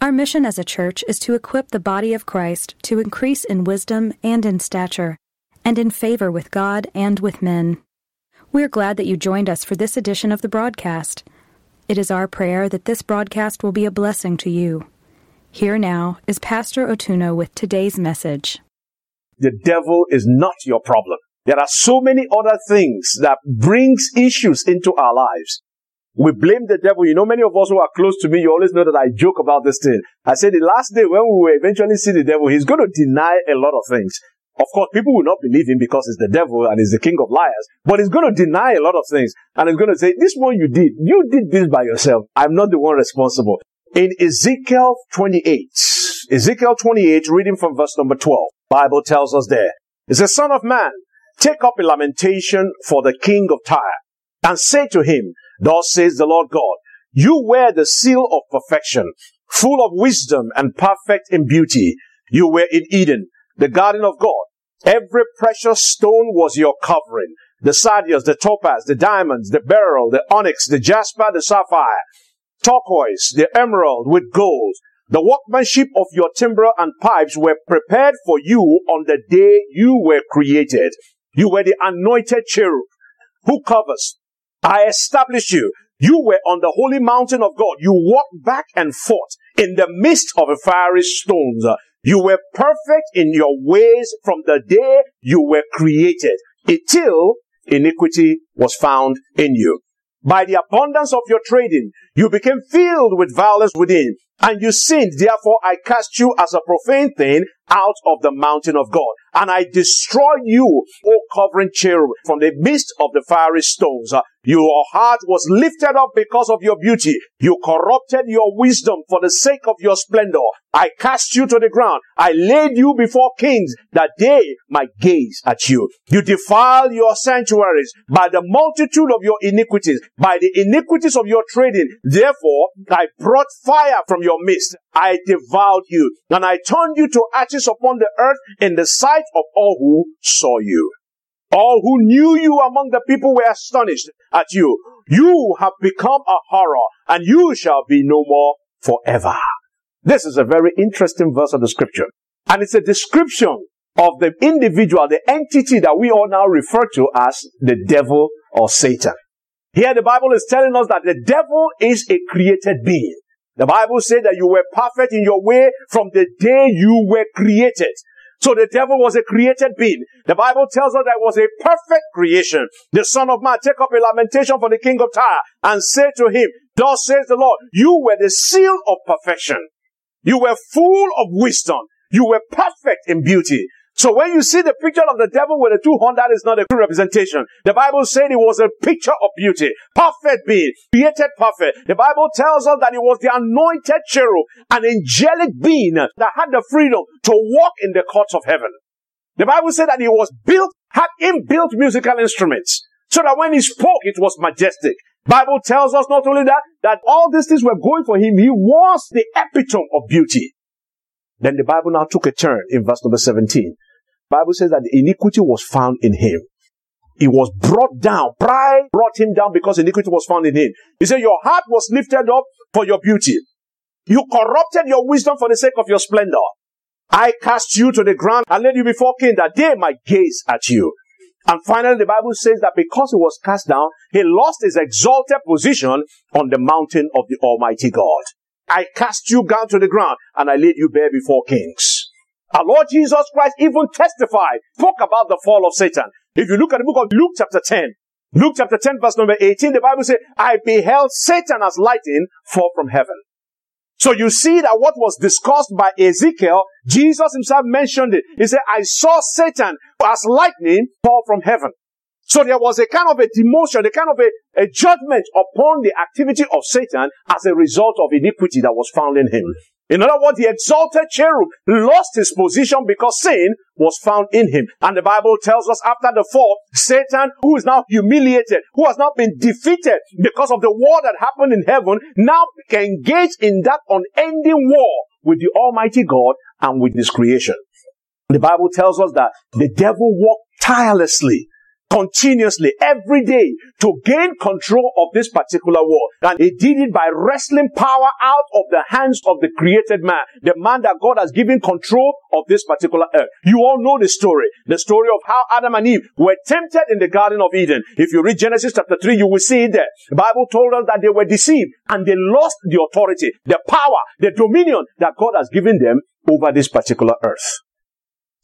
Our mission as a church is to equip the body of Christ to increase in wisdom and in stature, and in favor with God and with men. We're glad that you joined us for this edition of the broadcast. It is our prayer that this broadcast will be a blessing to you. Here now is Pastor Otuno with today's message. The devil is not your problem. There are so many other things that brings issues into our lives. We blame the devil. You know, many of us who are close to me, you always know that I joke about this thing. I said the last day when we will eventually see the devil, he's going to deny a lot of things. Of course, people will not believe him because he's the devil and he's the king of liars, but he's going to deny a lot of things. And he's going to say, this one you did, you did this by yourself. I'm not the one responsible. In Ezekiel 28, Ezekiel 28, reading from verse number 12, Bible tells us there, says, son of man, take up a lamentation for the king of Tyre and say to him, Thus says the Lord God, you wear the seal of perfection, full of wisdom and perfect in beauty. You were in Eden, the garden of God. Every precious stone was your covering. The sardius, the topaz, the diamonds, the beryl, the onyx, the jasper, the sapphire, turquoise, the emerald with gold. The workmanship of your timber and pipes were prepared for you on the day you were created. You were the anointed cherub who covers I established you. You were on the holy mountain of God. You walked back and forth in the midst of fiery stones. You were perfect in your ways from the day you were created until iniquity was found in you. By the abundance of your trading, you became filled with violence within, and you sinned. Therefore, I cast you as a profane thing out of the mountain of God. And I destroy you, O covering cherub, from the midst of the fiery stones. Uh, your heart was lifted up because of your beauty. You corrupted your wisdom for the sake of your splendor. I cast you to the ground. I laid you before kings that they might gaze at you. You defile your sanctuaries by the multitude of your iniquities, by the iniquities of your trading. Therefore, I brought fire from your midst. I devoured you, and I turned you to ashes upon the earth in the sight of all who saw you. All who knew you among the people were astonished at you. You have become a horror, and you shall be no more forever. This is a very interesting verse of the scripture. And it's a description of the individual, the entity that we all now refer to as the devil or Satan. Here the Bible is telling us that the devil is a created being. The Bible said that you were perfect in your way from the day you were created. So the devil was a created being. The Bible tells us that was a perfect creation. The son of man, take up a lamentation for the king of Tyre and say to him, thus says the Lord, you were the seal of perfection. You were full of wisdom. You were perfect in beauty. So when you see the picture of the devil with the two horns, that is not a true representation. The Bible said it was a picture of beauty. Perfect being, created perfect. The Bible tells us that it was the anointed cherub, an angelic being that had the freedom to walk in the courts of heaven. The Bible said that he was built, had inbuilt musical instruments. So that when he spoke, it was majestic. Bible tells us not only that, that all these things were going for him. He was the epitome of beauty. Then the Bible now took a turn in verse number 17. Bible says that the iniquity was found in him. He was brought down. Pride brought him down because iniquity was found in him. He said, your heart was lifted up for your beauty. You corrupted your wisdom for the sake of your splendor. I cast you to the ground and led you before king that they might gaze at you. And finally, the Bible says that because he was cast down, he lost his exalted position on the mountain of the Almighty God. I cast you down to the ground and I laid you bare before kings. Our Lord Jesus Christ even testified, spoke about the fall of Satan. If you look at the book of Luke chapter 10, Luke chapter 10 verse number 18, the Bible says, I beheld Satan as lightning fall from heaven. So you see that what was discussed by Ezekiel, Jesus himself mentioned it. He said, I saw Satan as lightning fall from heaven. So there was a kind of a demotion, a kind of a, a judgment upon the activity of Satan as a result of iniquity that was found in him. In other words, the exalted cherub lost his position because sin was found in him. And the Bible tells us after the fall, Satan, who is now humiliated, who has now been defeated because of the war that happened in heaven, now can engage in that unending war with the Almighty God and with his creation. The Bible tells us that the devil walked tirelessly continuously every day to gain control of this particular world. And he did it by wrestling power out of the hands of the created man, the man that God has given control of this particular earth. You all know the story, the story of how Adam and Eve were tempted in the Garden of Eden. If you read Genesis chapter 3, you will see it there. The Bible told us that they were deceived and they lost the authority, the power, the dominion that God has given them over this particular earth.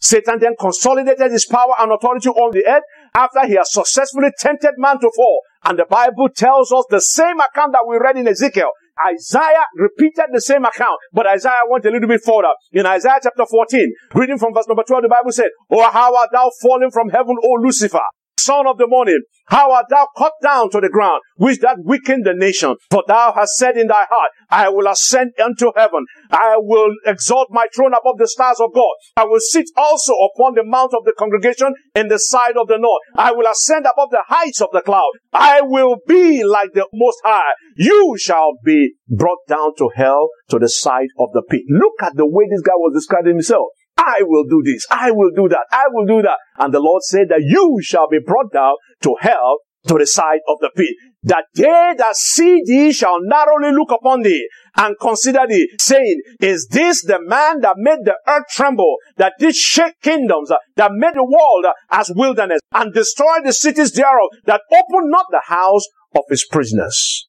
Satan then consolidated his power and authority on the earth after he has successfully tempted man to fall. And the Bible tells us the same account that we read in Ezekiel. Isaiah repeated the same account, but Isaiah went a little bit further. In Isaiah chapter 14, reading from verse number 12, the Bible said, Oh, how art thou fallen from heaven, O Lucifer, son of the morning, how art thou cut down to the ground, which that weakened the nation? For thou hast said in thy heart, I will ascend unto heaven. I will exalt my throne above the stars of God. I will sit also upon the mount of the congregation in the side of the north. I will ascend above the heights of the cloud. I will be like the most high. You shall be brought down to hell to the side of the pit. Look at the way this guy was describing himself. I will do this. I will do that. I will do that. And the Lord said that you shall be brought down to hell to the side of the pit. That they that see thee shall narrowly look upon thee and consider thee, saying, Is this the man that made the earth tremble, that did shake kingdoms, that made the world as wilderness, and destroyed the cities thereof, that opened not the house of his prisoners?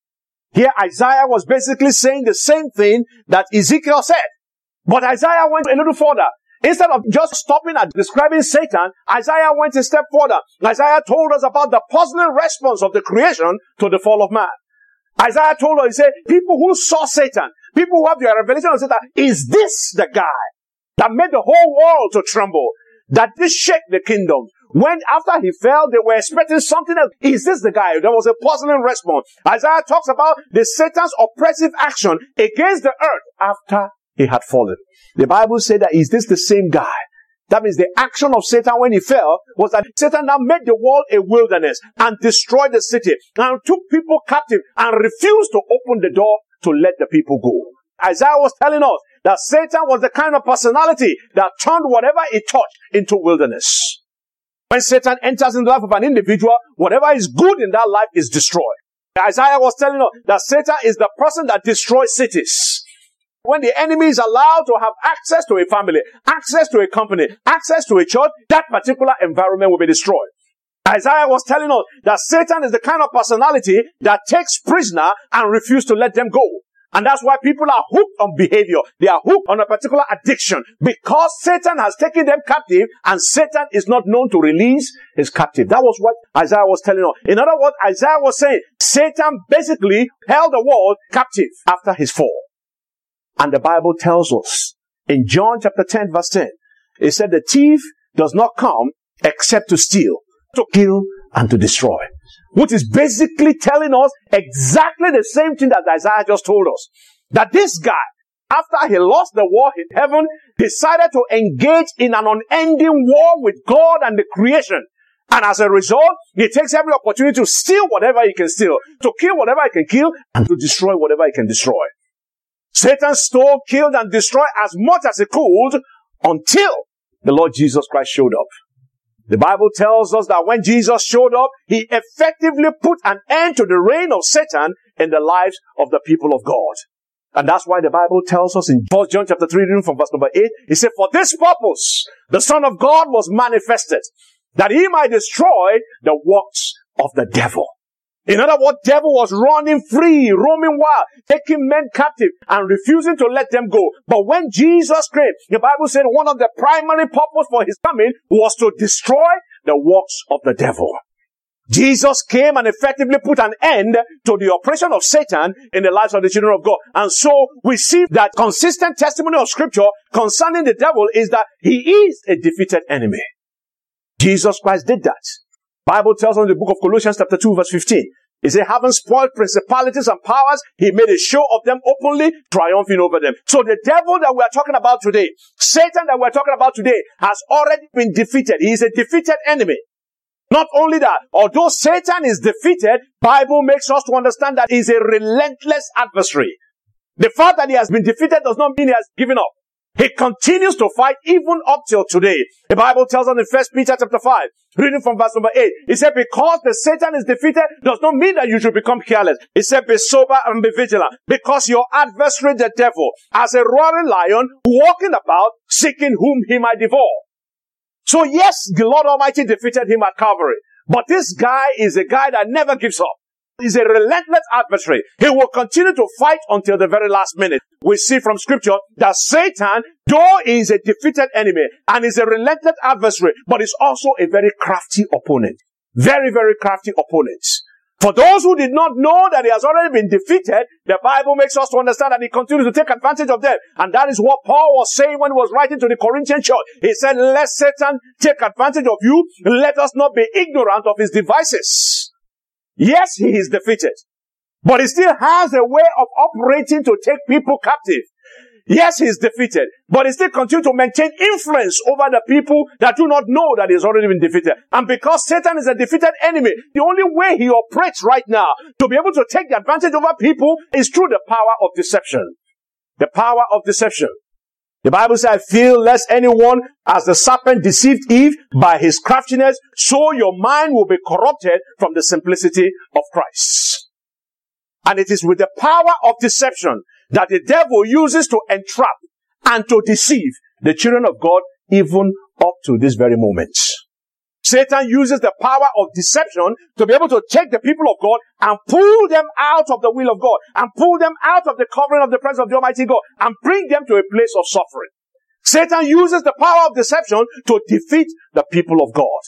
Here Isaiah was basically saying the same thing that Ezekiel said. But Isaiah went a little further. Instead of just stopping at describing Satan, Isaiah went a step further. Isaiah told us about the puzzling response of the creation to the fall of man. Isaiah told us, he said, people who saw Satan, people who have the revelation of Satan, is this the guy that made the whole world to tremble? That this shake the kingdom? When after he fell, they were expecting something else. Is this the guy? There was a puzzling response. Isaiah talks about the Satan's oppressive action against the earth after he had fallen. The Bible said that is this the same guy? That means the action of Satan when he fell was that Satan now made the world a wilderness and destroyed the city and took people captive and refused to open the door to let the people go. Isaiah was telling us that Satan was the kind of personality that turned whatever he touched into wilderness. When Satan enters in the life of an individual, whatever is good in that life is destroyed. Isaiah was telling us that Satan is the person that destroys cities. When the enemy is allowed to have access to a family, access to a company, access to a church, that particular environment will be destroyed. Isaiah was telling us that Satan is the kind of personality that takes prisoner and refuses to let them go. And that's why people are hooked on behavior. They are hooked on a particular addiction because Satan has taken them captive and Satan is not known to release his captive. That was what Isaiah was telling us. In other words, Isaiah was saying Satan basically held the world captive after his fall. And the Bible tells us in John chapter 10 verse 10, it said the thief does not come except to steal, to kill, and to destroy. Which is basically telling us exactly the same thing that Isaiah just told us. That this guy, after he lost the war in heaven, decided to engage in an unending war with God and the creation. And as a result, he takes every opportunity to steal whatever he can steal, to kill whatever he can kill, and to destroy whatever he can destroy. Satan stole, killed, and destroyed as much as he could until the Lord Jesus Christ showed up. The Bible tells us that when Jesus showed up, he effectively put an end to the reign of Satan in the lives of the people of God. And that's why the Bible tells us in 1 John chapter 3, reading from verse number 8, he said, For this purpose, the Son of God was manifested, that he might destroy the works of the devil. In other words, devil was running free, roaming wild, taking men captive and refusing to let them go. But when Jesus came, the Bible said one of the primary purpose for his coming was to destroy the works of the devil. Jesus came and effectively put an end to the oppression of Satan in the lives of the children of God. And so we see that consistent testimony of scripture concerning the devil is that he is a defeated enemy. Jesus Christ did that. Bible tells us in the book of Colossians chapter 2 verse 15 He said, having spoiled principalities and powers, he made a show of them openly, triumphing over them. So the devil that we are talking about today, Satan that we're talking about today, has already been defeated. He is a defeated enemy. Not only that, although Satan is defeated, Bible makes us to understand that he is a relentless adversary. The fact that he has been defeated does not mean he has given up. He continues to fight even up till today. The Bible tells us in First Peter chapter 5, reading from verse number 8, it said, because the Satan is defeated does not mean that you should become careless. It said, be sober and be vigilant. Because your adversary, the devil, as a roaring lion, walking about, seeking whom he might devour. So yes, the Lord Almighty defeated him at Calvary. But this guy is a guy that never gives up. He's a relentless adversary. He will continue to fight until the very last minute. We see from scripture that Satan, though he is a defeated enemy and is a relentless adversary, but is also a very crafty opponent. Very, very crafty opponent. For those who did not know that he has already been defeated, the Bible makes us to understand that he continues to take advantage of them. And that is what Paul was saying when he was writing to the Corinthian church. He said, let Satan take advantage of you. Let us not be ignorant of his devices. Yes, he is defeated. But he still has a way of operating to take people captive. Yes, he is defeated, but he still continues to maintain influence over the people that do not know that he has already been defeated. And because Satan is a defeated enemy, the only way he operates right now to be able to take the advantage over people is through the power of deception. The power of deception. The Bible says, I feel lest anyone, as the serpent deceived Eve by his craftiness, so your mind will be corrupted from the simplicity of Christ. And it is with the power of deception that the devil uses to entrap and to deceive the children of God even up to this very moment. Satan uses the power of deception to be able to take the people of God and pull them out of the will of God and pull them out of the covering of the presence of the Almighty God and bring them to a place of suffering. Satan uses the power of deception to defeat the people of God.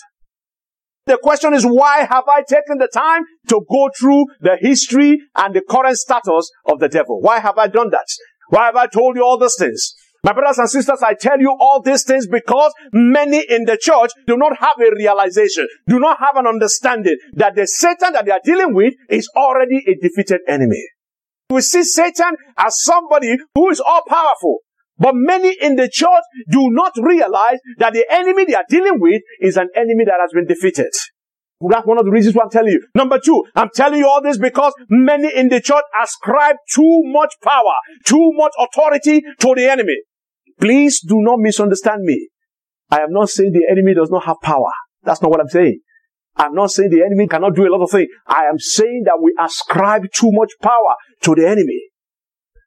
The question is, why have I taken the time to go through the history and the current status of the devil? Why have I done that? Why have I told you all these things? My brothers and sisters, I tell you all these things because many in the church do not have a realization, do not have an understanding that the Satan that they are dealing with is already a defeated enemy. We see Satan as somebody who is all powerful. But many in the church do not realize that the enemy they are dealing with is an enemy that has been defeated. That's one of the reasons why I'm telling you. Number two, I'm telling you all this because many in the church ascribe too much power, too much authority to the enemy. Please do not misunderstand me. I am not saying the enemy does not have power. That's not what I'm saying. I'm not saying the enemy cannot do a lot of things. I am saying that we ascribe too much power to the enemy.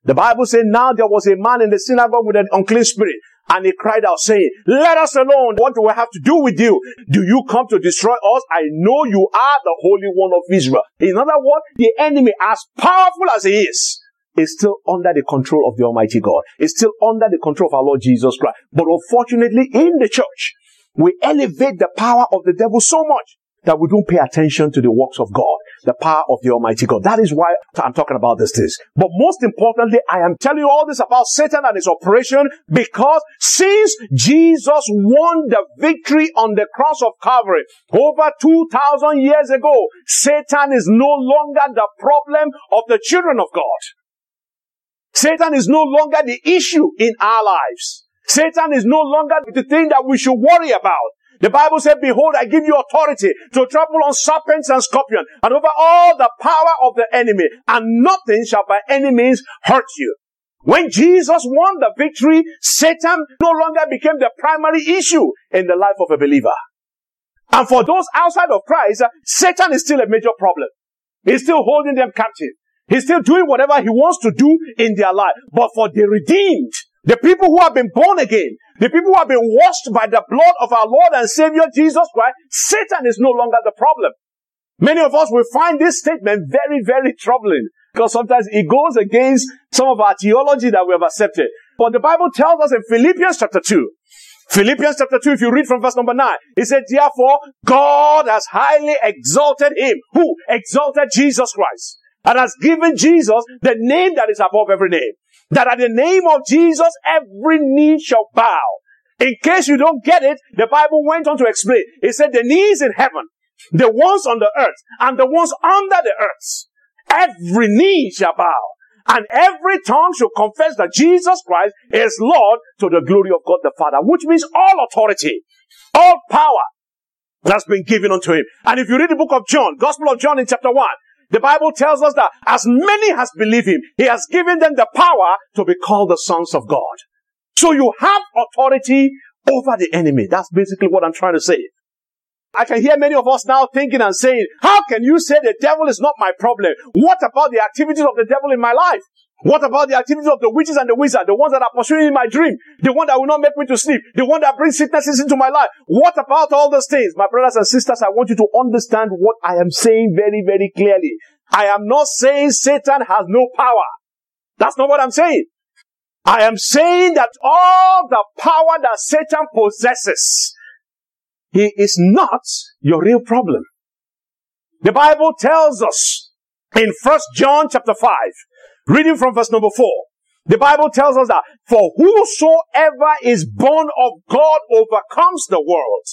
The Bible says now there was a man in the synagogue with an unclean spirit and he cried out saying, let us alone. What do we have to do with you? Do you come to destroy us? I know you are the Holy One of Israel. In other words, the enemy, as powerful as he is, is still under the control of the Almighty God. Is still under the control of our Lord Jesus Christ. But unfortunately, in the church, we elevate the power of the devil so much that we don't pay attention to the works of God, the power of the Almighty God. That is why I'm talking about these things. But most importantly, I am telling you all this about Satan and his operation because since Jesus won the victory on the cross of Calvary over 2,000 years ago, Satan is no longer the problem of the children of God. Satan is no longer the issue in our lives. Satan is no longer the thing that we should worry about. The Bible said, behold, I give you authority to trample on serpents and scorpions and over all the power of the enemy and nothing shall by any means hurt you. When Jesus won the victory, Satan no longer became the primary issue in the life of a believer. And for those outside of Christ, Satan is still a major problem. He's still holding them captive. He's still doing whatever he wants to do in their life. But for the redeemed, the people who have been born again, the people who have been washed by the blood of our Lord and Savior Jesus Christ, Satan is no longer the problem. Many of us will find this statement very, very troubling because sometimes it goes against some of our theology that we have accepted. But the Bible tells us in Philippians chapter 2, Philippians chapter 2, if you read from verse number 9, it said, therefore, God has highly exalted him. Who? Exalted Jesus Christ and has given Jesus the name that is above every name. That at the name of Jesus, every knee shall bow. In case you don't get it, the Bible went on to explain. It said the knees in heaven the ones on the earth and the ones under the earth. Every knee shall bow and every tongue shall confess that Jesus Christ is Lord to the glory of God the Father, which means all authority, all power that's been given unto him. And if you read the book of John, Gospel of John in chapter 1, the Bible tells us that as many has believed him, he has given them the power to be called the sons of God. So you have authority over the enemy. That's basically what I'm trying to say. I can hear many of us now thinking and saying, how can you say the devil is not my problem? What about the activities of the devil in my life? What about the activities of the witches and the wizards, the ones that are pursuing in my dream, the one that will not make me to sleep, the one that brings sicknesses into my life? What about all those things? My brothers and sisters, I want you to understand what I am saying very, very clearly. I am not saying Satan has no power. That's not what I'm saying. I am saying that all the power that Satan possesses, he is not your real problem. The Bible tells us in First John chapter 5, reading from verse number 4, the Bible tells us that for whosoever is born of God overcomes the world.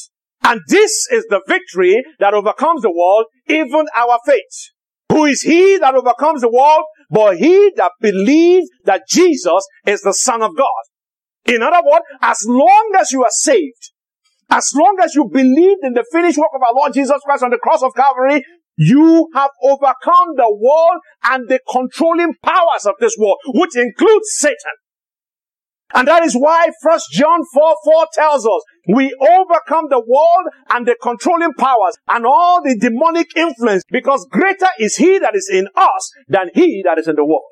And this is the victory that overcomes the world, even our faith. Who is he that overcomes the world? But he that believes that Jesus is the Son of God. In other words, as long as you are saved, as long as you believe in the finished work of our Lord Jesus Christ on the cross of Calvary, you have overcome the world and the controlling powers of this world, which includes Satan. And that is why First John 4 4 tells us we overcome the world and the controlling powers and all the demonic influence because greater is he that is in us than he that is in the world.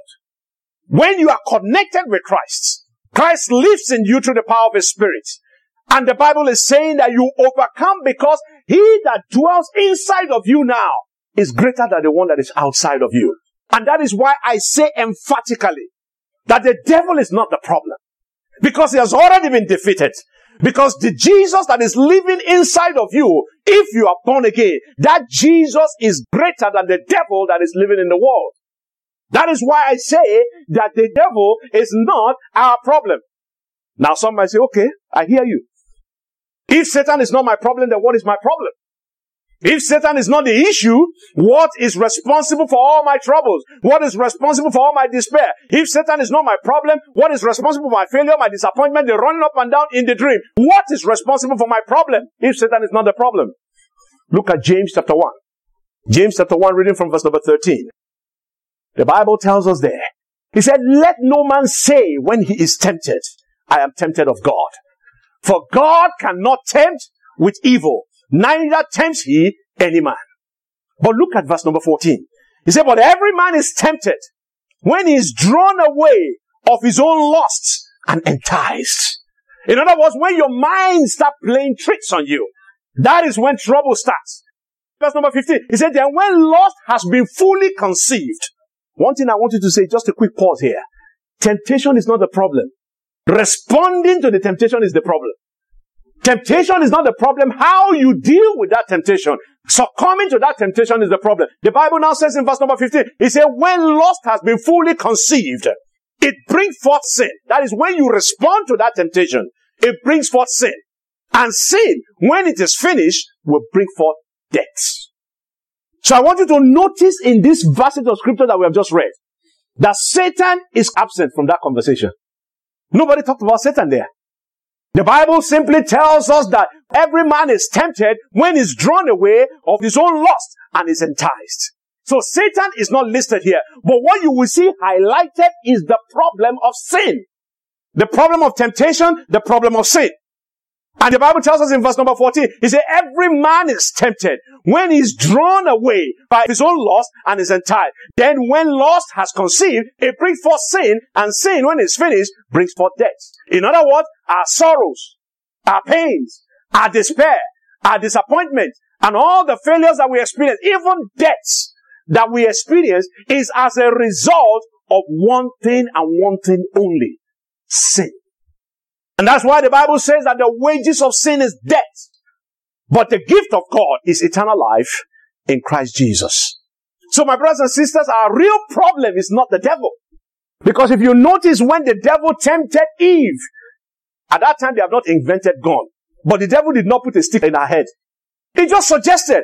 When you are connected with Christ, Christ lives in you through the power of his spirit. And the Bible is saying that you overcome because he that dwells inside of you now is greater than the one that is outside of you. And that is why I say emphatically that the devil is not the problem. Because he has already been defeated. Because the Jesus that is living inside of you, if you are born again, that Jesus is greater than the devil that is living in the world. That is why I say that the devil is not our problem. Now some might say, okay, I hear you. If Satan is not my problem, then what is my problem? If Satan is not the issue, what is responsible for all my troubles? What is responsible for all my despair? If Satan is not my problem, what is responsible for my failure, my disappointment, the running up and down in the dream? What is responsible for my problem if Satan is not the problem? Look at James chapter 1. James chapter 1 reading from verse number 13. The Bible tells us there. He said, let no man say when he is tempted, I am tempted of God. For God cannot tempt with evil neither tempts he any man. But look at verse number 14. He said, but every man is tempted when he is drawn away of his own lusts and enticed. In other words, when your mind starts playing tricks on you, that is when trouble starts. Verse number 15. He said, then when lust has been fully conceived, one thing I want you to say, just a quick pause here. Temptation is not the problem. Responding to the temptation is the problem. Temptation is not the problem. How you deal with that temptation. Succumbing to that temptation is the problem. The Bible now says in verse number 15, it says, when lust has been fully conceived, it brings forth sin. That is when you respond to that temptation, it brings forth sin. And sin, when it is finished, will bring forth death. So I want you to notice in this verses of scripture that we have just read, that Satan is absent from that conversation. Nobody talked about Satan there. The Bible simply tells us that every man is tempted when he's drawn away of his own lust and is enticed. So Satan is not listed here. But what you will see highlighted is the problem of sin. The problem of temptation, the problem of sin. And the Bible tells us in verse number 14, he said, every man is tempted when he's drawn away by his own lust and is enticed. Then when lust has conceived, it brings forth sin, and sin, when it's finished, brings forth death. In other words, our sorrows, our pains, our despair, our disappointment, and all the failures that we experience, even deaths that we experience, is as a result of one thing and one thing only. Sin. And that's why the Bible says that the wages of sin is death. But the gift of God is eternal life in Christ Jesus. So my brothers and sisters, our real problem is not the devil. Because if you notice when the devil tempted Eve, at that time they have not invented gun. But the devil did not put a stick in her head. He just suggested.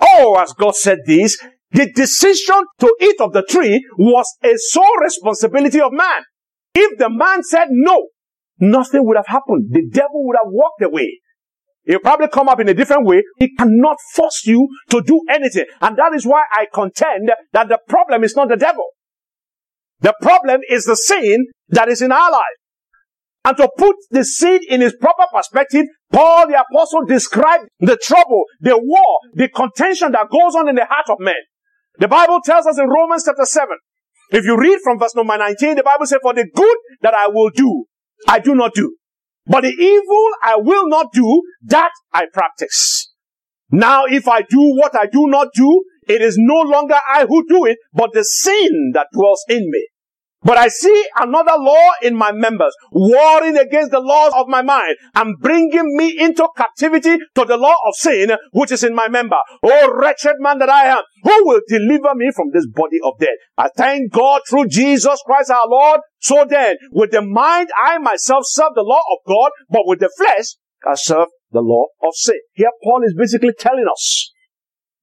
Oh, as God said this, the decision to eat of the tree was a sole responsibility of man. If the man said no, nothing would have happened. The devil would have walked away. He'll probably come up in a different way. He cannot force you to do anything. And that is why I contend that the problem is not the devil. The problem is the sin that is in our life. And to put the sin in its proper perspective, Paul the apostle described the trouble, the war, the contention that goes on in the heart of men. The Bible tells us in Romans chapter 7, if you read from verse number 19, the Bible says, for the good that I will do, I do not do. But the evil I will not do, that I practice. Now if I do what I do not do, it is no longer I who do it, but the sin that dwells in me. But I see another law in my members, warring against the laws of my mind and bringing me into captivity to the law of sin, which is in my member. Oh, wretched man that I am, who will deliver me from this body of death? I thank God through Jesus Christ our Lord. So then, with the mind, I myself serve the law of God, but with the flesh, I serve the law of sin. Here Paul is basically telling us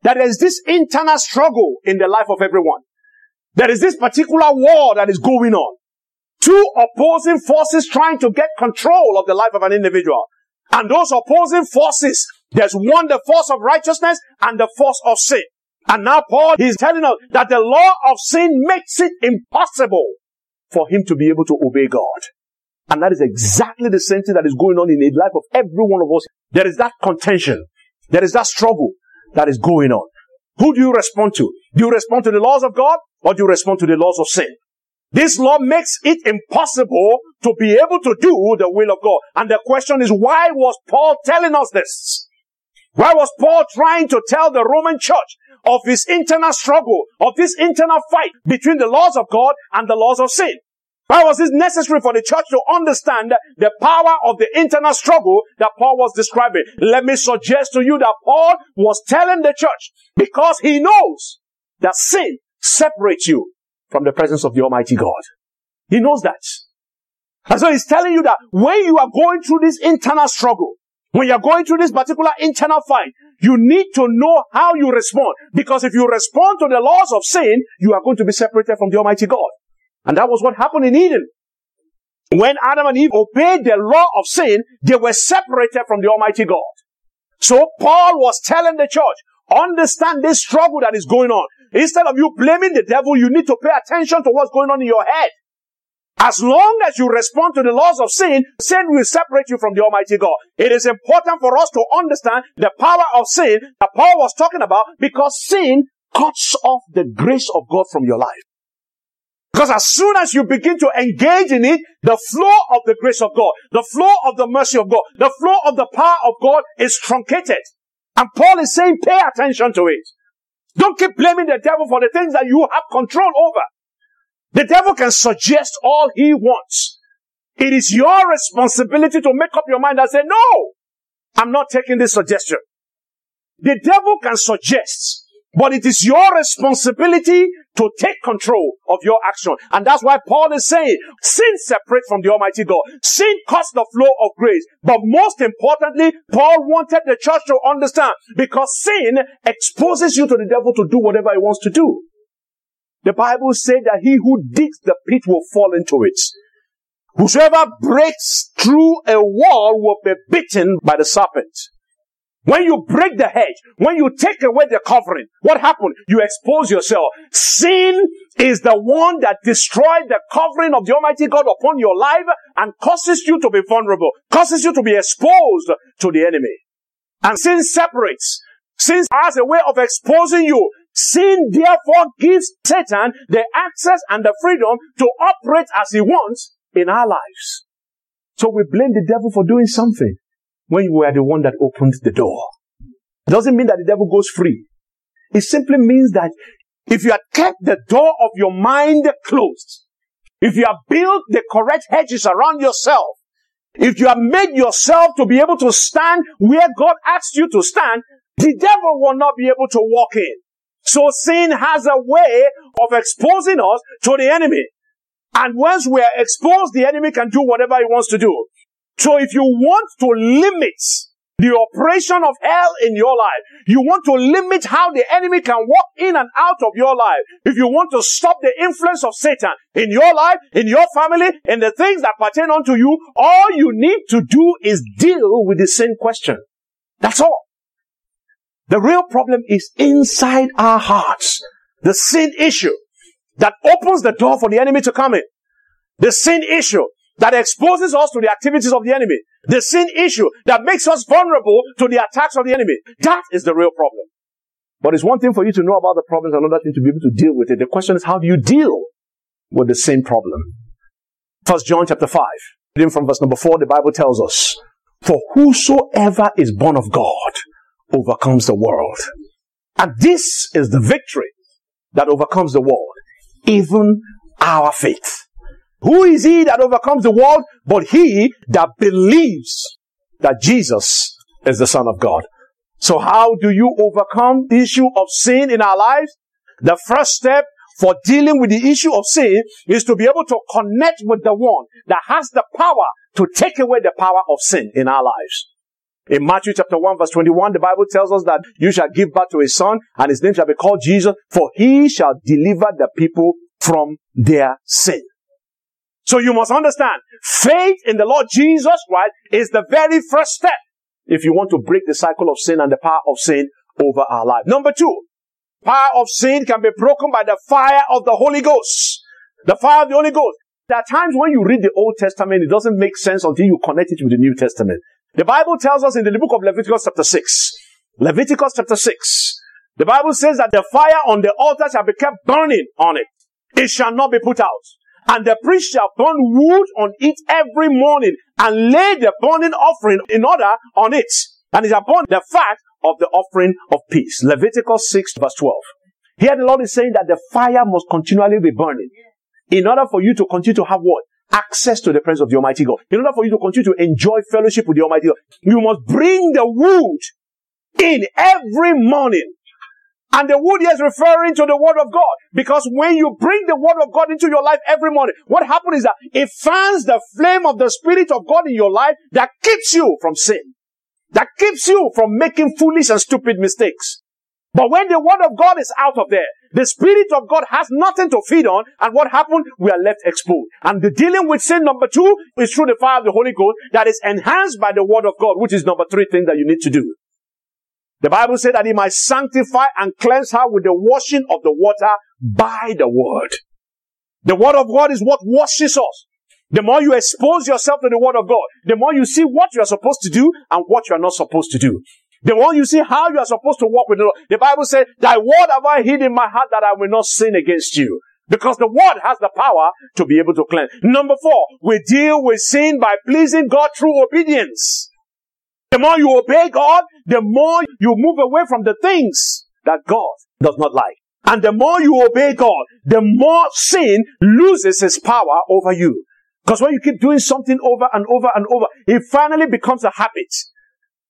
that there is this internal struggle in the life of everyone. There is this particular war that is going on. Two opposing forces trying to get control of the life of an individual. And those opposing forces, there's one, the force of righteousness and the force of sin. And now Paul is telling us that the law of sin makes it impossible for him to be able to obey God. And that is exactly the same thing that is going on in the life of every one of us. There is that contention. There is that struggle that is going on. Who do you respond to? Do you respond to the laws of God or do you respond to the laws of sin? This law makes it impossible to be able to do the will of God. And the question is, why was Paul telling us this? Why was Paul trying to tell the Roman church of his internal struggle, of this internal fight between the laws of God and the laws of sin? Why was it necessary for the church to understand the power of the internal struggle that Paul was describing? Let me suggest to you that Paul was telling the church because he knows that sin separates you from the presence of the Almighty God. He knows that. And so he's telling you that when you are going through this internal struggle, when you're going through this particular internal fight, you need to know how you respond. Because if you respond to the laws of sin, you are going to be separated from the Almighty God. And that was what happened in Eden. When Adam and Eve obeyed the law of sin, they were separated from the Almighty God. So Paul was telling the church, understand this struggle that is going on. Instead of you blaming the devil, you need to pay attention to what's going on in your head. As long as you respond to the laws of sin, sin will separate you from the Almighty God. It is important for us to understand the power of sin that Paul was talking about because sin cuts off the grace of God from your life. Because as soon as you begin to engage in it, the flow of the grace of God, the flow of the mercy of God, the flow of the power of God is truncated. And Paul is saying, pay attention to it. Don't keep blaming the devil for the things that you have control over. The devil can suggest all he wants. It is your responsibility to make up your mind and say, no, I'm not taking this suggestion. The devil can suggest, but it is your responsibility to take control of your action. And that's why Paul is saying, sin separates from the Almighty God. Sin cuts the flow of grace. But most importantly, Paul wanted the church to understand because sin exposes you to the devil to do whatever he wants to do. The Bible said that he who digs the pit will fall into it. Whosoever breaks through a wall will be bitten by the serpent. When you break the hedge, when you take away the covering, what happened? You expose yourself. Sin is the one that destroyed the covering of the Almighty God upon your life and causes you to be vulnerable, causes you to be exposed to the enemy. And sin separates. Sin has a way of exposing you. Sin therefore gives Satan the access and the freedom to operate as he wants in our lives. So we blame the devil for doing something when you were the one that opened the door. It doesn't mean that the devil goes free. It simply means that if you had kept the door of your mind closed, if you have built the correct hedges around yourself, if you have made yourself to be able to stand where God asked you to stand, the devil will not be able to walk in. So sin has a way of exposing us to the enemy. And once we are exposed, the enemy can do whatever he wants to do. So if you want to limit the operation of hell in your life. You want to limit how the enemy can walk in and out of your life. If you want to stop the influence of Satan in your life, in your family, in the things that pertain unto you, all you need to do is deal with the sin question. That's all. The real problem is inside our hearts. The sin issue that opens the door for the enemy to come in. The sin issue that exposes us to the activities of the enemy. The sin issue that makes us vulnerable to the attacks of the enemy. That is the real problem. But it's one thing for you to know about the problems, another thing to be able to deal with it. The question is, how do you deal with the same problem? First John chapter 5, reading from verse number 4, the Bible tells us, For whosoever is born of God overcomes the world. And this is the victory that overcomes the world, even our faith. Who is he that overcomes the world? But he that believes that Jesus is the Son of God. So how do you overcome the issue of sin in our lives? The first step for dealing with the issue of sin is to be able to connect with the one that has the power to take away the power of sin in our lives. In Matthew chapter 1 verse 21, the Bible tells us that you shall give birth to a son and his name shall be called Jesus, for he shall deliver the people from their sin. So you must understand, faith in the Lord Jesus Christ is the very first step if you want to break the cycle of sin and the power of sin over our life. Number two, power of sin can be broken by the fire of the Holy Ghost. The fire of the Holy Ghost. There are times when you read the Old Testament, it doesn't make sense until you connect it with the New Testament. The Bible tells us in the book of Leviticus chapter 6, Leviticus chapter 6, the Bible says that the fire on the altar shall be kept burning on it. It shall not be put out. And the priest shall burn wood on it every morning and lay the burning offering in order on it. And he upon the fat of the offering of peace. Leviticus 6 verse 12. Here the Lord is saying that the fire must continually be burning. In order for you to continue to have what? Access to the presence of the Almighty God. In order for you to continue to enjoy fellowship with the Almighty God, you must bring the wood in every morning and the wood is referring to the word of God. Because when you bring the word of God into your life every morning, what happens is that it fans the flame of the spirit of God in your life that keeps you from sin. That keeps you from making foolish and stupid mistakes. But when the word of God is out of there, the spirit of God has nothing to feed on, and what happened? We are left exposed. And the dealing with sin number two is through the fire of the Holy Ghost that is enhanced by the word of God, which is number three thing that you need to do. The Bible said that he might sanctify and cleanse her with the washing of the water by the word. The word of God is what washes us. The more you expose yourself to the word of God, the more you see what you are supposed to do and what you are not supposed to do. The more you see how you are supposed to walk with the Lord. The Bible said, thy word have I hid in my heart that I will not sin against you. Because the word has the power to be able to cleanse. Number four, we deal with sin by pleasing God through obedience. The more you obey God, the more you move away from the things that God does not like. And the more you obey God, the more sin loses its power over you. Because when you keep doing something over and over and over, it finally becomes a habit.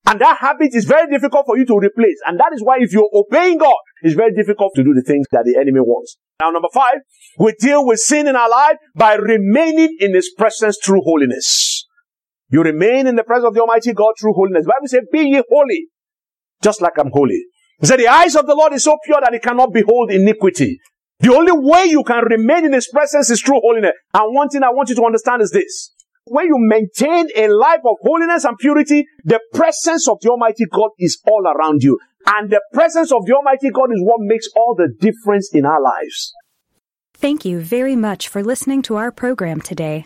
And that habit is very difficult for you to replace. And that is why if you're obeying God, it's very difficult to do the things that the enemy wants. Now, number five, we deal with sin in our life by remaining in His presence through holiness. You remain in the presence of the Almighty God through holiness. Bible says, be ye holy, just like I'm holy. He said, the eyes of the Lord is so pure that it cannot behold iniquity. The only way you can remain in His presence is through holiness. And one thing I want you to understand is this. When you maintain a life of holiness and purity, the presence of the Almighty God is all around you. And the presence of the Almighty God is what makes all the difference in our lives. Thank you very much for listening to our program today.